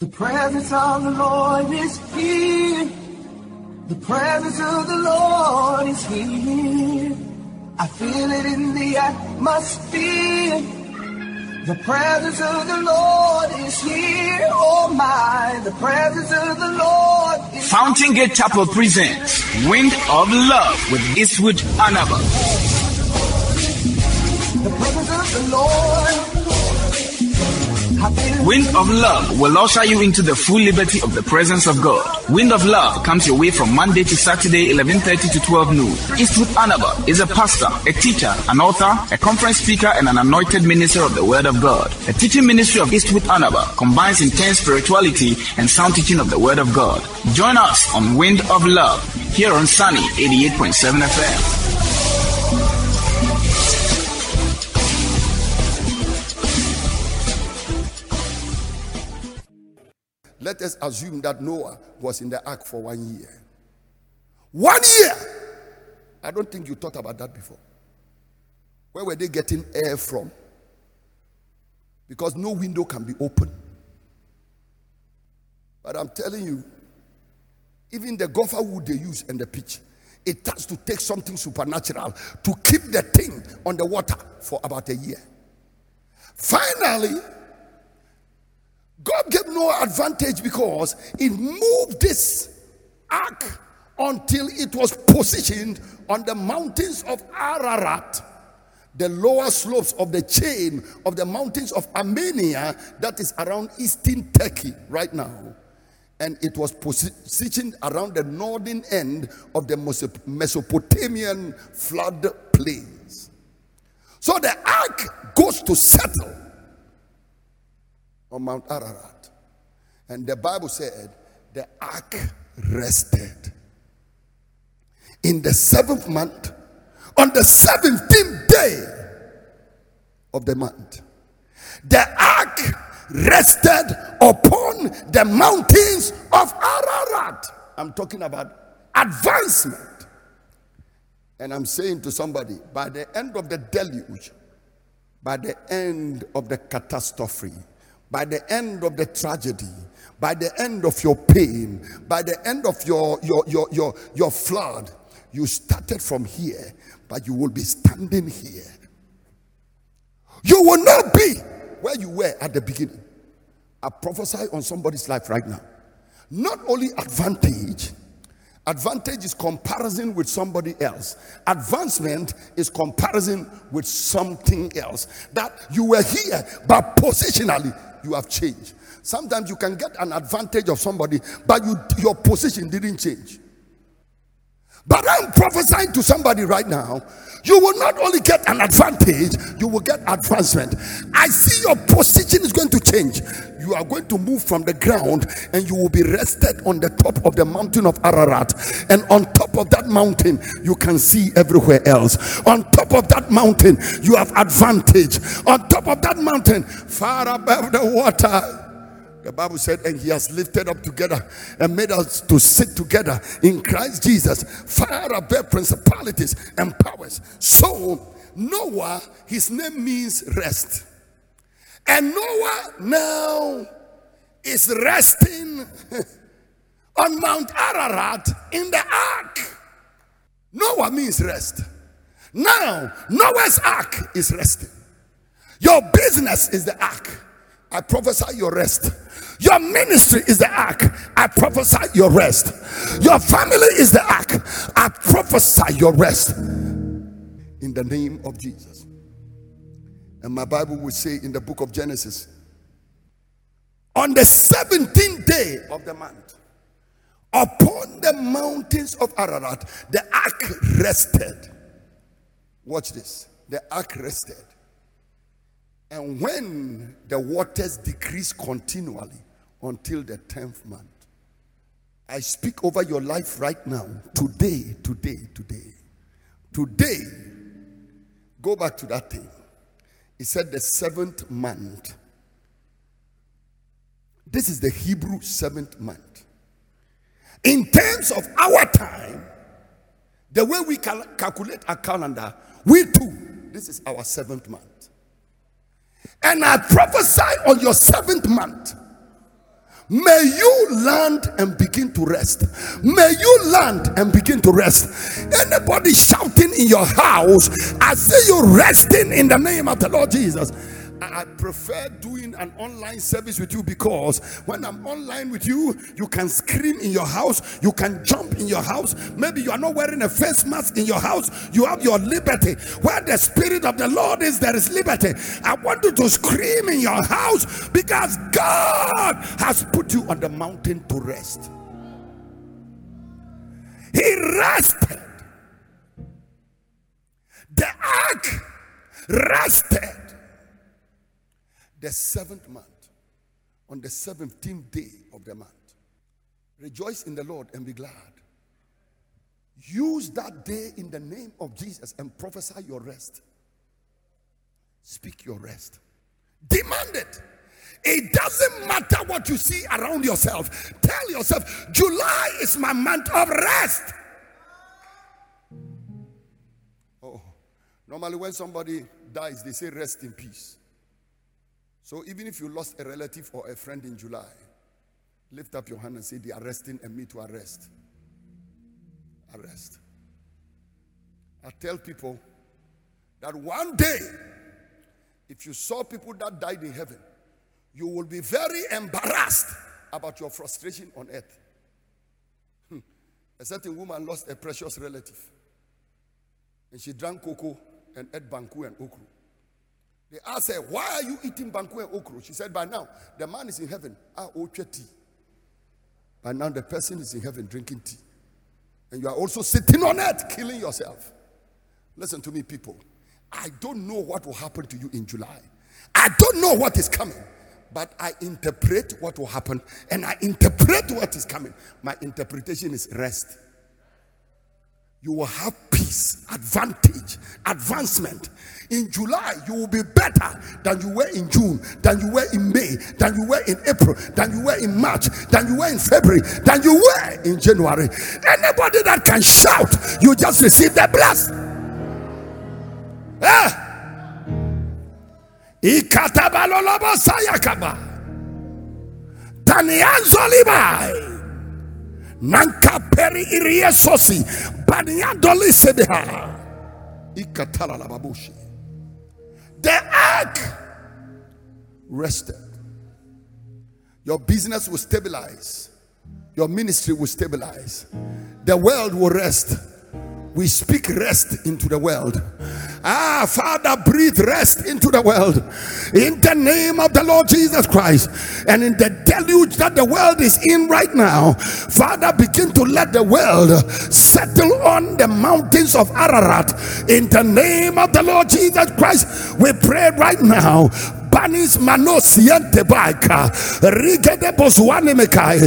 The presence of the Lord is here. The presence of the Lord is here. I feel it in the atmosphere. The presence of the Lord is here. Oh my, the presence of the Lord is Fountain Gate Chapel presents Wind of Love with Eastwood Anaba. the presence of the Lord. Wind of Love will usher you into the full liberty of the presence of God. Wind of Love comes your way from Monday to Saturday, 11.30 to 12 noon. Eastwood Anaba is a pastor, a teacher, an author, a conference speaker, and an anointed minister of the Word of God. The teaching ministry of Eastwood Anaba combines intense spirituality and sound teaching of the Word of God. Join us on Wind of Love here on Sunny 88.7 FM. Let us assume that Noah was in the ark for one year. One year! I don't think you thought about that before. Where were they getting air from? Because no window can be open. But I'm telling you, even the gopher wood they use and the pitch, it has to take something supernatural to keep the thing on the water for about a year. Finally, God gave no advantage because it moved this ark until it was positioned on the mountains of Ararat, the lower slopes of the chain of the mountains of Armenia that is around eastern Turkey right now. And it was positioned around the northern end of the Mesopotamian flood plains. So the ark goes to settle on Mount Ararat. And the Bible said the ark rested. In the seventh month, on the 17th day of the month, the ark rested upon the mountains of Ararat. I'm talking about advancement. And I'm saying to somebody, by the end of the deluge, by the end of the catastrophe, by the end of the tragedy, by the end of your pain, by the end of your your your your, your flood, you started from here, but you will be standing here. You will not be where you were at the beginning. I prophesy on somebody's life right now. Not only advantage, advantage is comparison with somebody else. Advancement is comparison with something else. That you were here, but positionally you have changed. Sometimes you can get an advantage of somebody, but you, your position didn't change. But I'm prophesying to somebody right now. You will not only get an advantage, you will get advancement. I see your position is going to change. You are going to move from the ground and you will be rested on the top of the mountain of Ararat. And on top of that mountain, you can see everywhere else. On top of that mountain, you have advantage. On top of that mountain, far above the water, the Bible said, and he has lifted up together and made us to sit together in Christ Jesus, far above principalities and powers. So, Noah, his name means rest. And Noah now is resting on Mount Ararat in the ark. Noah means rest. Now, Noah's ark is resting. Your business is the ark. I prophesy your rest. Your ministry is the ark. I prophesy your rest. Your family is the ark. I prophesy your rest. In the name of Jesus. And my Bible will say in the book of Genesis on the 17th day of the month, upon the mountains of Ararat, the ark rested. Watch this. The ark rested. And when the waters decreased continually until the 10th month, I speak over your life right now, today, today, today. Today, go back to that thing. He said the seventh month. This is the Hebrew seventh month. In terms of our time, the way we cal- calculate our calendar, we too, this is our seventh month. And I prophesy on your seventh month, May you land and begin to rest. May you land and begin to rest. Anybody shouting in your house, I see you resting in the name of the Lord Jesus. I prefer doing an online service with you because when I'm online with you, you can scream in your house, you can jump in your house. Maybe you are not wearing a face mask in your house, you have your liberty. Where the Spirit of the Lord is, there is liberty. I want you to scream in your house because God has put you on the mountain to rest. He rested. The ark rested the seventh month, on the 17th day of the month. Rejoice in the Lord and be glad. Use that day in the name of Jesus and prophesy your rest. Speak your rest. Demand it. It doesn't matter what you see around yourself. Tell yourself, July is my month of rest. Oh, normally when somebody dies, they say, Rest in peace. So even if you lost a relative or a friend in July, lift up your hand and say, They are resting and me to arrest. Arrest. I tell people that one day, if you saw people that died in heaven, you will be very embarrassed about your frustration on earth. Hmm. A certain woman lost a precious relative, and she drank cocoa and ate banku and okra. They asked her, Why are you eating banku and okra? She said, By now, the man is in heaven. Ah, oche tea. By now, the person is in heaven drinking tea. And you are also sitting on earth killing yourself. Listen to me, people. I don't know what will happen to you in July. I don't know what is coming, but I interpret what will happen and I interpret what is coming. My interpretation is rest you will have peace, advantage, advancement. In July, you will be better than you were in June, than you were in May, than you were in April, than you were in March, than you were in February, than you were in January. Anybody that can shout, you just receive the bless. Eh? Tanianzo libai nanka peri iriesosi baniadoli sebeha ah. ikatala lababushi the ark rested. Your business will stabilize. Your ministry will stabilize. The world will rest we speak rest into the world. Ah, Father, breathe rest into the world in the name of the Lord Jesus Christ. And in the deluge that the world is in right now, Father, begin to let the world settle on the mountains of Ararat in the name of the Lord Jesus Christ. We pray right now banis manosiente baika rigede mekai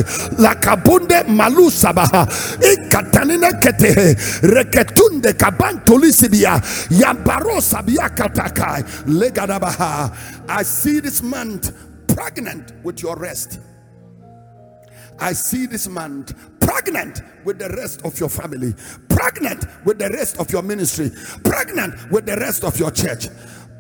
ikatanine kete reketunde biakatakai legadabaha. I see this month pregnant with your rest. I see this month pregnant with the rest of your family, pregnant with the rest of your ministry, pregnant with the rest of your church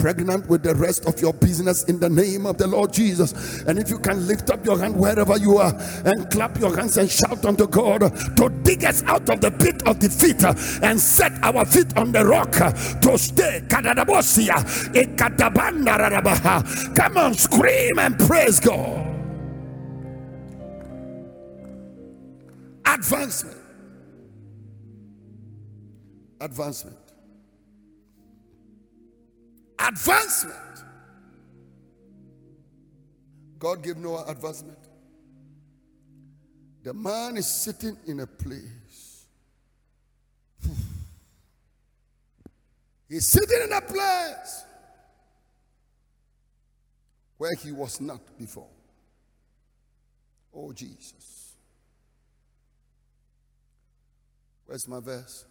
pregnant with the rest of your business in the name of the Lord Jesus. And if you can lift up your hand wherever you are and clap your hands and shout unto God to dig us out of the pit of defeat and set our feet on the rock to stay. Come on, scream and praise God. Advancement. Advancement advancement. God gave Noah advancement. The man is sitting in a place. He's sitting in a place where he was not before. Oh, Jesus. Where's my verse?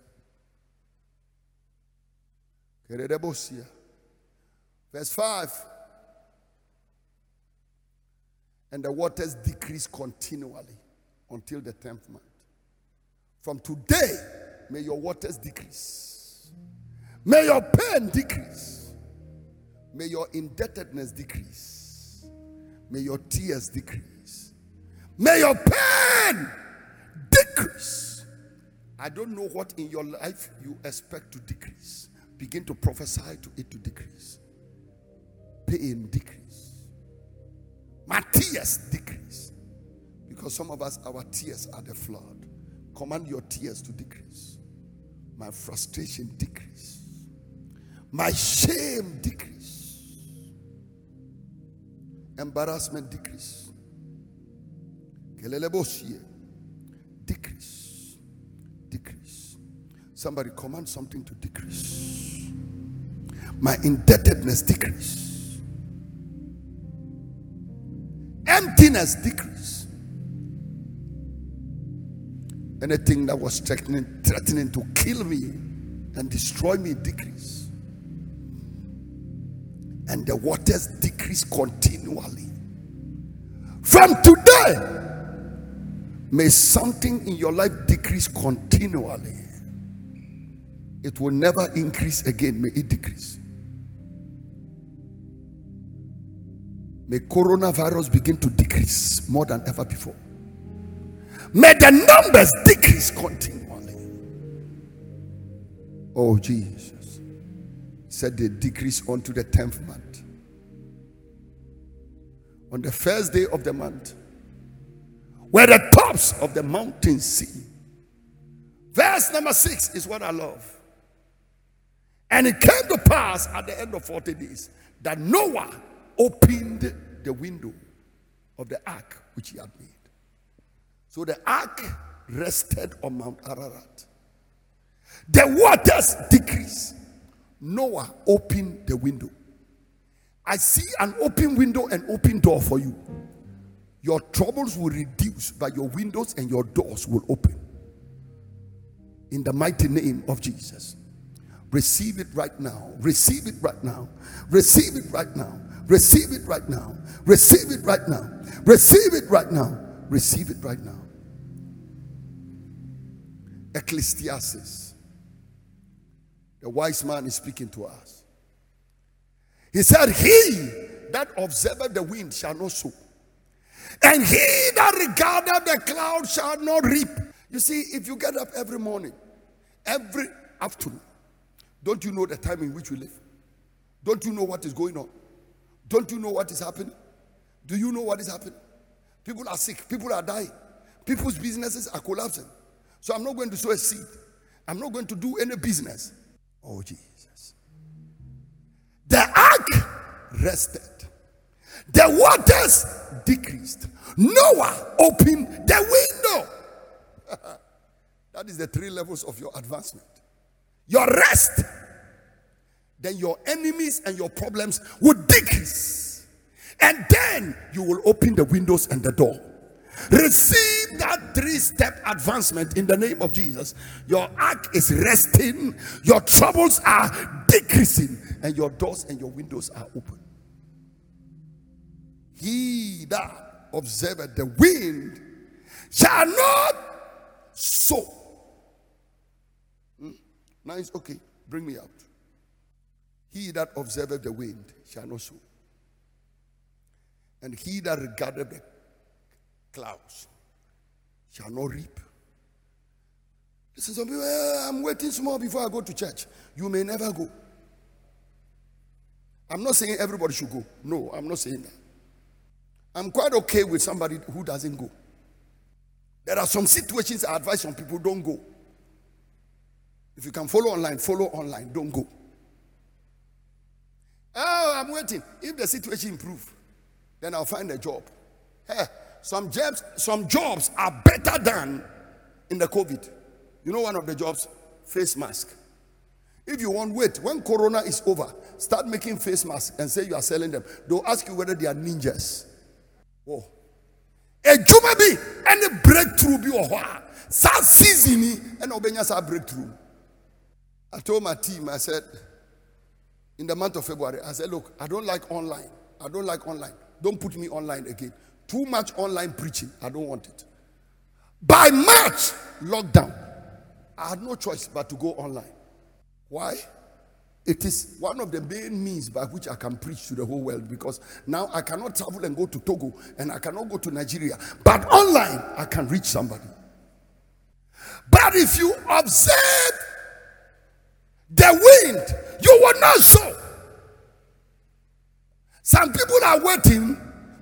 Verse 5. And the waters decrease continually until the 10th month. From today, may your waters decrease. May your pain decrease. May your indebtedness decrease. May your tears decrease. May your pain decrease. I don't know what in your life you expect to decrease. Begin to prophesy to it to decrease. Pain decrease. My tears decrease. Because some of us, our tears are the flood. Command your tears to decrease. My frustration decrease. My shame decrease. Embarrassment decrease. Decrease. Decrease. Somebody command something to decrease. My indebtedness decrease. Emptiness decrease. Anything that was threatening, threatening to kill me and destroy me decrease. And the waters decrease continually. From today, may something in your life decrease continually. It will never increase again. May it decrease. May coronavirus begin to decrease more than ever before. May the numbers decrease continually. Oh, Jesus. Said they decrease unto the 10th month. On the first day of the month, where the tops of the mountains see. Verse number six is what I love. And it came to pass at the end of 40 days that Noah opened the window of the ark which he had made. So the ark rested on Mount Ararat. The waters decreased. Noah opened the window. I see an open window and open door for you. Your troubles will reduce, but your windows and your doors will open. In the mighty name of Jesus. Receive it right now. Receive it right now. Receive it right now. Receive it right now. Receive it right now. Receive it right now. Receive it right now. Ecclesiastes. The wise man is speaking to us. He said, He that observeth the wind shall not sow, and he that regardeth the cloud shall not reap. You see, if you get up every morning, every afternoon, don't you know the time in which we live? Don't you know what is going on? Don't you know what is happening? Do you know what is happening? People are sick, people are dying, people's businesses are collapsing. So I'm not going to sow a seed, I'm not going to do any business. Oh, Jesus. The ark rested, the waters decreased. Noah opened the window. that is the three levels of your advancement. Your rest, then your enemies and your problems will decrease. And then you will open the windows and the door. Receive that three step advancement in the name of Jesus. Your ark is resting, your troubles are decreasing, and your doors and your windows are open. He that observeth the wind shall not sow. Hmm? it's okay, bring me out. He that observeth the wind shall not sow. And he that regardeth the clouds shall not reap. Listen, some people, "Eh, I'm waiting small before I go to church. You may never go. I'm not saying everybody should go. No, I'm not saying that. I'm quite okay with somebody who doesn't go. There are some situations I advise some people don't go. If you can follow online, follow online. Don't go. Oh, I'm waiting. If the situation improve, then I'll find a job. Hey, some jobs, some jobs are better than in the COVID. You know one of the jobs, face mask. If you want wait, when Corona is over, start making face masks and say you are selling them. They'll ask you whether they are ninjas. Oh. adwuma bi any breakthrough bi wɔ hɔ a saa season yi ɛna ɔbɛnya saa breakthrough i told my team i said in the month of february i said look i don't like online. I don't like online. Don't put me online again. Too much online preaching. I don't want it. By march lockdown. I had no choice but to go online. Why? It is one of the main means by which I can preach to the whole world because now I cannot travel and go to Togo and I cannot go to Nigeria. But online, I can reach somebody. But if you observe the wind, you not sow. Some people are waiting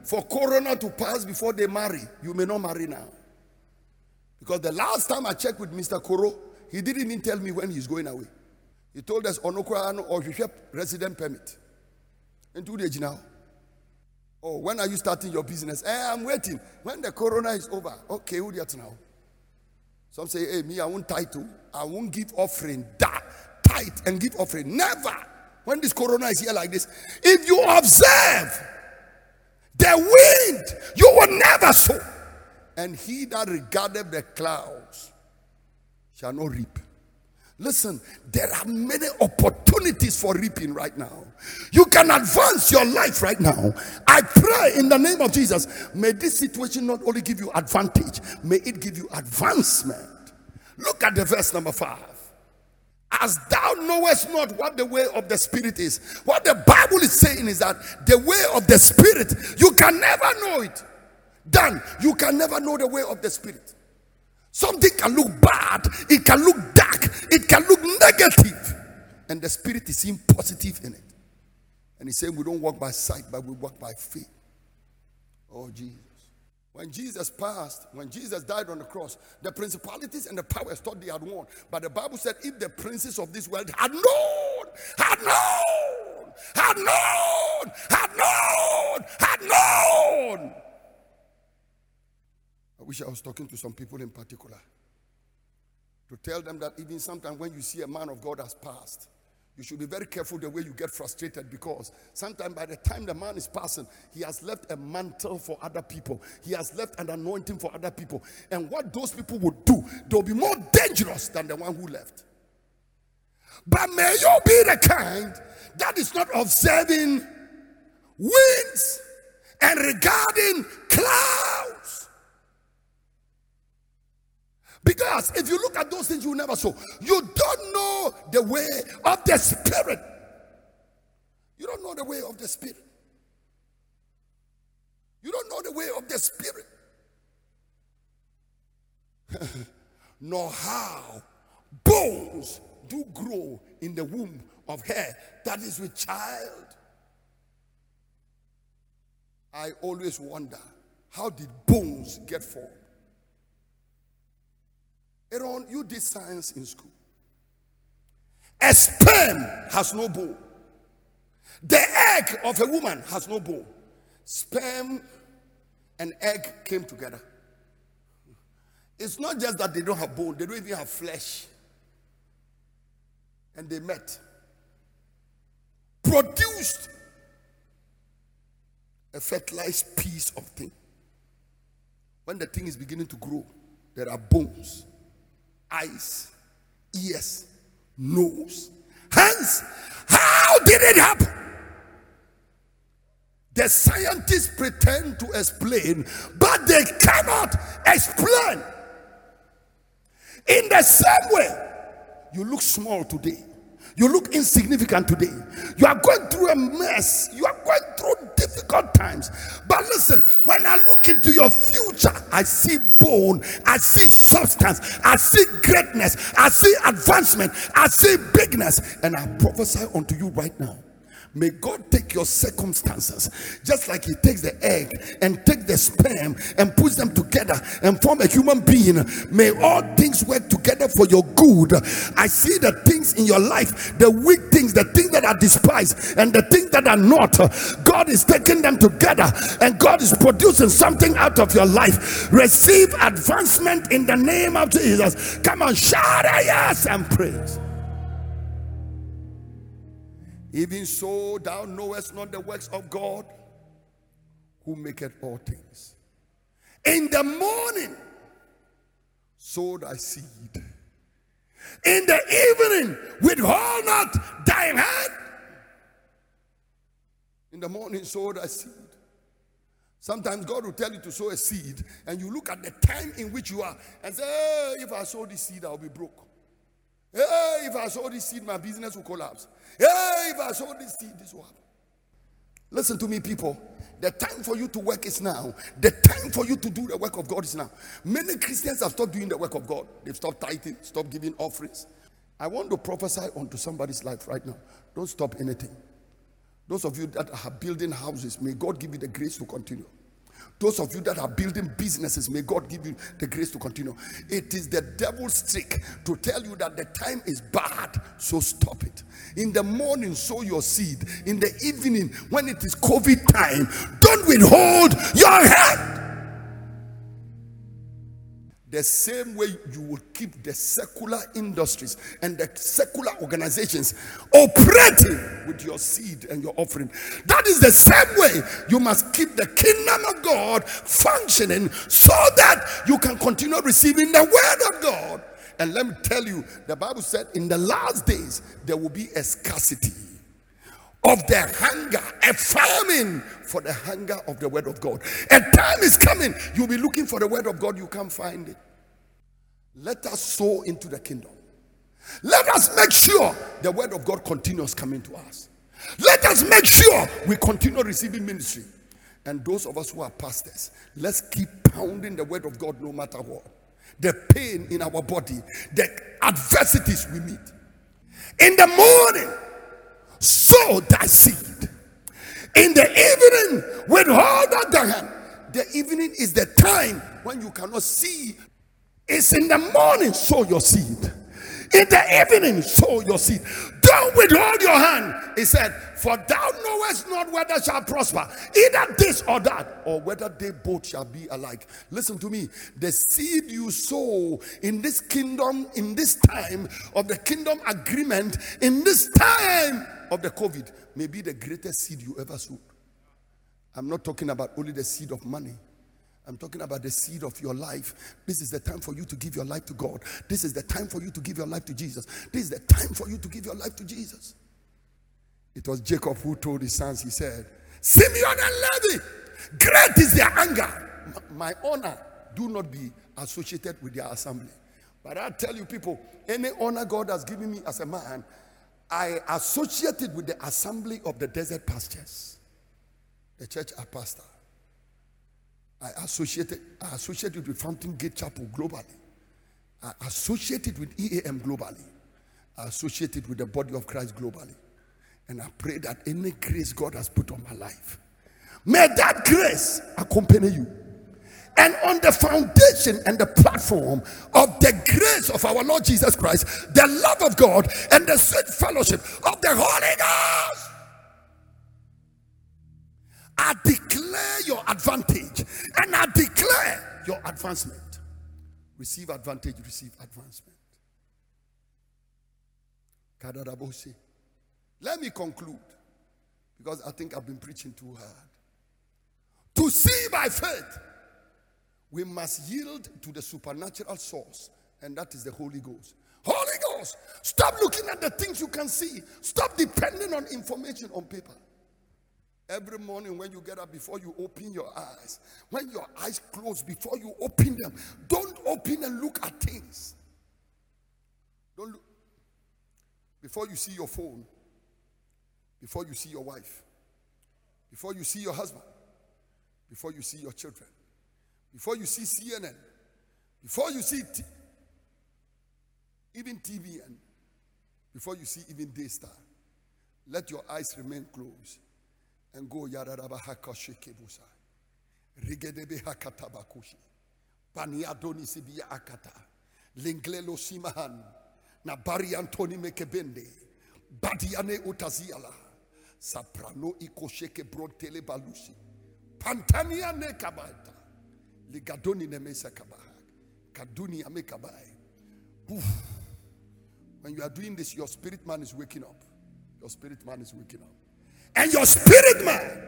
for Corona to pass before they marry. You may not marry now. Because the last time I checked with Mr. Koro, he didn't even tell me when he's going away. He told us Onokwa or resident permit. And two days now. Oh, when are you starting your business? Eh, I'm waiting. When the corona is over. Okay, who now? Some say, hey, me, I won't title. I won't give offering. That tithe and give offering. Never. When this corona is here like this. If you observe the wind, you will never sow. And he that regardeth the clouds shall not reap. Listen, there are many opportunities for reaping right now. You can advance your life right now. I pray in the name of Jesus, may this situation not only give you advantage, may it give you advancement. Look at the verse number five. As thou knowest not what the way of the Spirit is, what the Bible is saying is that the way of the Spirit, you can never know it. Then you can never know the way of the Spirit. Something can look bad, it can look dark, it can look negative, and the Spirit is seeing positive in it. And He's saying, We don't walk by sight, but we walk by faith. Oh, Jesus. When Jesus passed, when Jesus died on the cross, the principalities and the powers thought they had won. But the Bible said, if the princes of this world had known, had known, had known, had known, had known, I wish I was talking to some people in particular to tell them that even sometimes when you see a man of God has passed, you should be very careful the way you get frustrated because sometimes by the time the man is passing, he has left a mantle for other people, he has left an anointing for other people. And what those people would do, they'll be more dangerous than the one who left. But may you be the kind that is not observing winds and regarding clouds. Because if you look at those things, you never saw. You don't know the way of the Spirit. You don't know the way of the Spirit. You don't know the way of the Spirit. Nor how bones do grow in the womb of her that is with child. I always wonder how did bones get formed? Aaron, you did science in school. A sperm has no bone. The egg of a woman has no bone. Sperm and egg came together. It's not just that they don't have bone, they don't even have flesh. And they met. Produced a fertilized piece of thing. When the thing is beginning to grow, there are bones eyes, ears, nose, hands. How did it happen? The scientists pretend to explain, but they cannot explain. In the same way, you look small today. You look insignificant today. You are going through a mess. You are going difficult times. But listen, when I look into your future, I see bone, I see substance, I see greatness, I see advancement, I see bigness. And I prophesy unto you right now May God take your circumstances, just like He takes the egg and take the sperm and puts them together and form a human being. May all things work together for your good. I see the things in your life, the weak things, the things that are despised, and the things that are not. God is taking them together and God is producing something out of your life. Receive advancement in the name of Jesus. Come on, shout yes and praise. Even so, thou knowest not the works of God who maketh all things. In the morning, sow thy seed. In the evening, withhold not thine hand. In the morning, sow thy seed. Sometimes God will tell you to sow a seed, and you look at the time in which you are and say, hey, if I sow this seed, I'll be broke. Hey, if I sow this seed, my business will collapse. Hey, if I sow this seed, this will happen. Listen to me, people. The time for you to work is now. The time for you to do the work of God is now. Many Christians have stopped doing the work of God. They've stopped tithing, stopped giving offerings. I want to prophesy onto somebody's life right now. Don't stop anything. Those of you that are building houses, may God give you the grace to continue. Those of you that are building businesses, may God give you the grace to continue. It is the devil's trick to tell you that the time is bad, so stop it. In the morning, sow your seed. In the evening, when it is COVID time, don't withhold your hand the same way you will keep the secular industries and the secular organizations operating with your seed and your offering. That is the same way you must keep the kingdom of God functioning so that you can continue receiving the word of God. And let me tell you, the Bible said in the last days there will be a scarcity of the hunger, a famine for the hunger of the word of God. A time is coming, you'll be looking for the word of God, you can't find it. Let us sow into the kingdom. Let us make sure the word of God continues coming to us. Let us make sure we continue receiving ministry. And those of us who are pastors, let's keep pounding the word of God no matter what. The pain in our body, the adversities we meet. In the morning, sow that seed. In the evening, withhold that hand. The evening is the time when you cannot see. It's in the morning, sow your seed. In the evening, sow your seed. Don't withhold your hand. He said, For thou knowest not whether shall prosper, either this or that, or whether they both shall be alike. Listen to me. The seed you sow in this kingdom, in this time of the kingdom agreement, in this time of the COVID, may be the greatest seed you ever sowed. I'm not talking about only the seed of money. I'm talking about the seed of your life. This is the time for you to give your life to God. This is the time for you to give your life to Jesus. This is the time for you to give your life to Jesus. It was Jacob who told his sons, he said, Simeon and Levi, great is their anger. My honor, do not be associated with their assembly. But I tell you, people, any honor God has given me as a man, I associated with the assembly of the desert pastures, the church I pastor. I associated, I associated with Fountain Gate Chapel globally. I associated with EAM globally. I associated with the body of Christ globally. And I pray that any grace God has put on my life, may that grace accompany you. And on the foundation and the platform of the grace of our Lord Jesus Christ, the love of God, and the sweet fellowship of the Holy Ghost. I declare your advantage and I declare your advancement. Receive advantage, receive advancement. Let me conclude because I think I've been preaching too hard. To see by faith, we must yield to the supernatural source, and that is the Holy Ghost. Holy Ghost, stop looking at the things you can see, stop depending on information on paper. Every morning when you get up, before you open your eyes, when your eyes close, before you open them, don't open and look at things. Don't look. Before you see your phone, before you see your wife, before you see your husband, before you see your children, before you see CNN, before you see t- even TVN, before you see even Daystar, let your eyes remain closed and go yararaba hakashikebusa. Rigedebe hakatabakushi. Baniadoni sibia akata. Linglelo simahan. Na bari antoni mekebende. Badiane utaziala. Saprano ikosheke brontele balusi. Pantania ne kabata. Ligadoni ne mesa kabahak. Kaduni amekabai. When you are doing this, your spirit man is waking up. Your spirit man is waking up. And your spirit man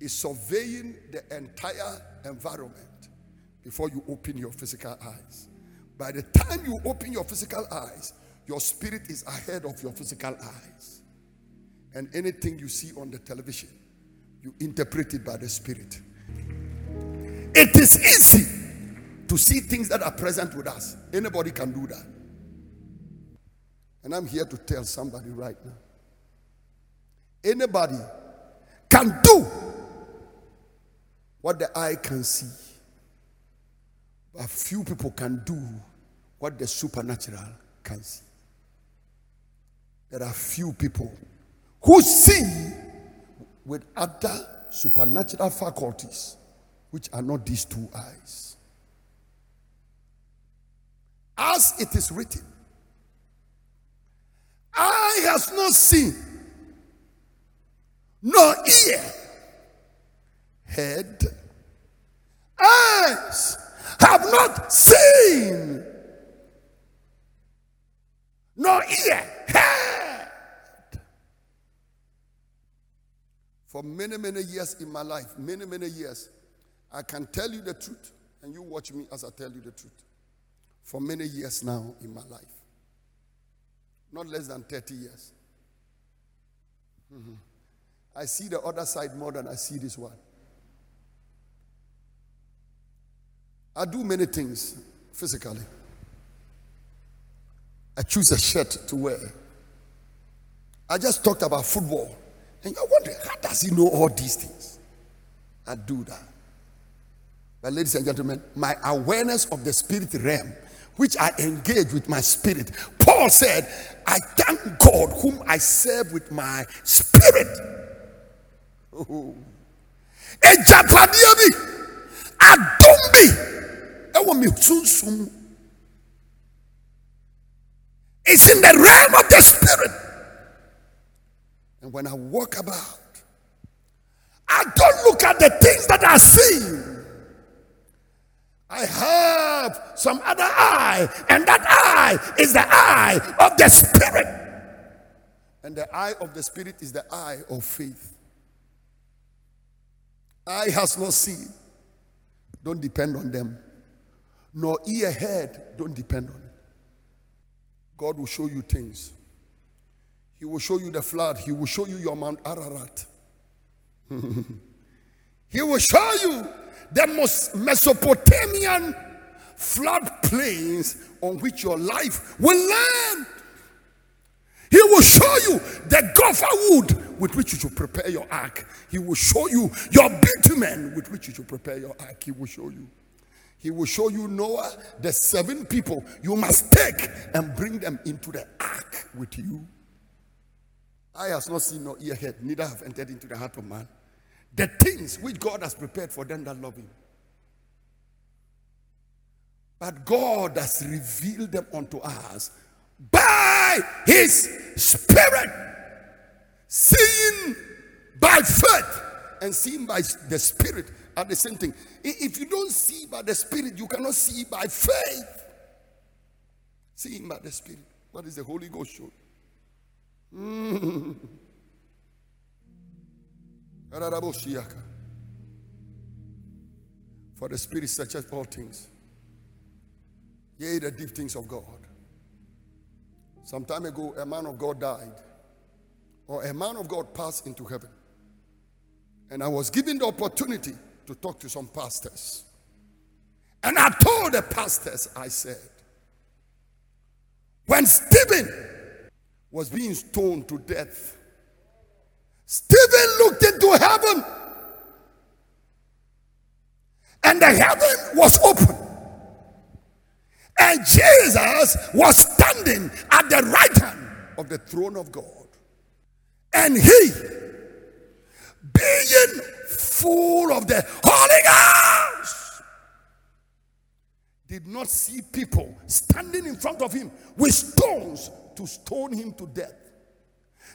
is surveying the entire environment before you open your physical eyes. By the time you open your physical eyes, your spirit is ahead of your physical eyes. And anything you see on the television, you interpret it by the spirit. It is easy to see things that are present with us. Anybody can do that. And I'm here to tell somebody right now anybody can do what the eye can see, but few people can do what the supernatural can see. There are few people who see with other supernatural faculties, which are not these two eyes. As it is written, eye has not seen, nor ear head, eyes have not seen, nor ear head. For many, many years in my life, many, many years, I can tell you the truth, and you watch me as I tell you the truth. For many years now in my life, not less than 30 years. Mm-hmm. I see the other side more than I see this one. I do many things physically. I choose a shirt to wear. I just talked about football. And you're wondering, how does he know all these things? I do that. But, ladies and gentlemen, my awareness of the spirit realm, which I engage with my spirit, Paul said, I thank God whom I serve with my spirit. Oh. it's in the realm of the spirit and when i walk about i don't look at the things that i see I have some other eye, and that eye is the eye of the Spirit. And the eye of the Spirit is the eye of faith. Eye has not seen. Don't depend on them nor ear heard, don't depend on it. God will show you things. He will show you the flood. He will show you your Mount Ararat. he will show you the most Mesopotamian flood plains on which your life will land. He will show you the gopher wood with which you should prepare your ark. He will show you your bitumen with which you should prepare your ark. He will show you. He will show you Noah, the seven people you must take and bring them into the ark with you. Eye has not seen nor ear heard, neither have entered into the heart of man. The things which God has prepared for them that love him. But God has revealed them unto us by his spirit, seeing by faith and seeing by the spirit are the same thing. If you don't see by the Spirit, you cannot see by faith. Seeing by the Spirit. What is the Holy Ghost show? Mm. For the Spirit searches all things, yea, the deep things of God. Some time ago, a man of God died, or a man of God passed into heaven. And I was given the opportunity to talk to some pastors. And I told the pastors, I said, when Stephen was being stoned to death, Stephen looked into heaven and the heaven was open. And Jesus was standing at the right hand of the throne of God. And he, being full of the Holy Ghost, did not see people standing in front of him with stones to stone him to death.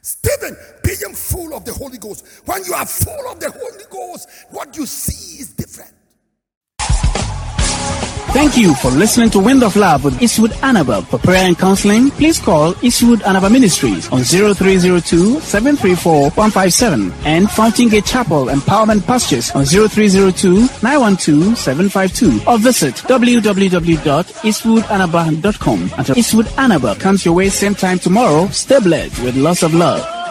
Stephen, being full of the Holy Ghost, when you are full of the Holy Ghost, what you see is different. Thank you for listening to Wind of Love with Eastwood Anaba. For prayer and counseling, please call Eastwood Anaba Ministries on 0302 734 157 and Fountain Gate Chapel Empowerment Pastures on 0302 912 752 or visit www.eastwoodanaba.com. Until Eastwood Anaba comes your way same time tomorrow, stay blessed with lots of love.